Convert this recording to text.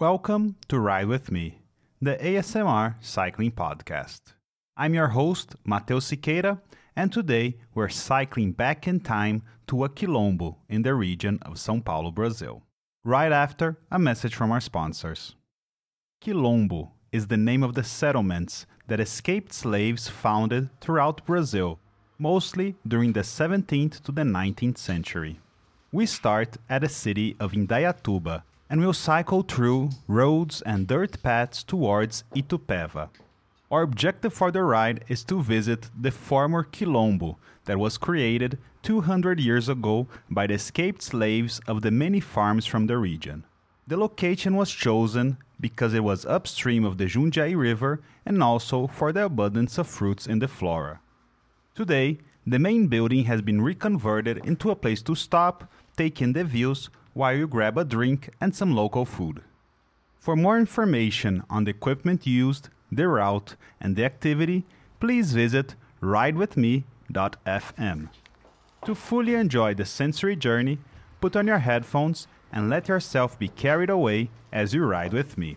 Welcome to Ride With Me, the ASMR cycling podcast. I'm your host, Matheus Siqueira, and today we're cycling back in time to a quilombo in the region of São Paulo, Brazil. Right after a message from our sponsors. Quilombo is the name of the settlements that escaped slaves founded throughout Brazil, mostly during the 17th to the 19th century. We start at the city of Indaiatuba and we will cycle through roads and dirt paths towards Itupeva. Our objective for the ride is to visit the former Quilombo that was created 200 years ago by the escaped slaves of the many farms from the region. The location was chosen because it was upstream of the Jundiaí River and also for the abundance of fruits in the flora. Today, the main building has been reconverted into a place to stop, take in the views, while you grab a drink and some local food. For more information on the equipment used, the route, and the activity, please visit ridewithme.fm. To fully enjoy the sensory journey, put on your headphones and let yourself be carried away as you ride with me.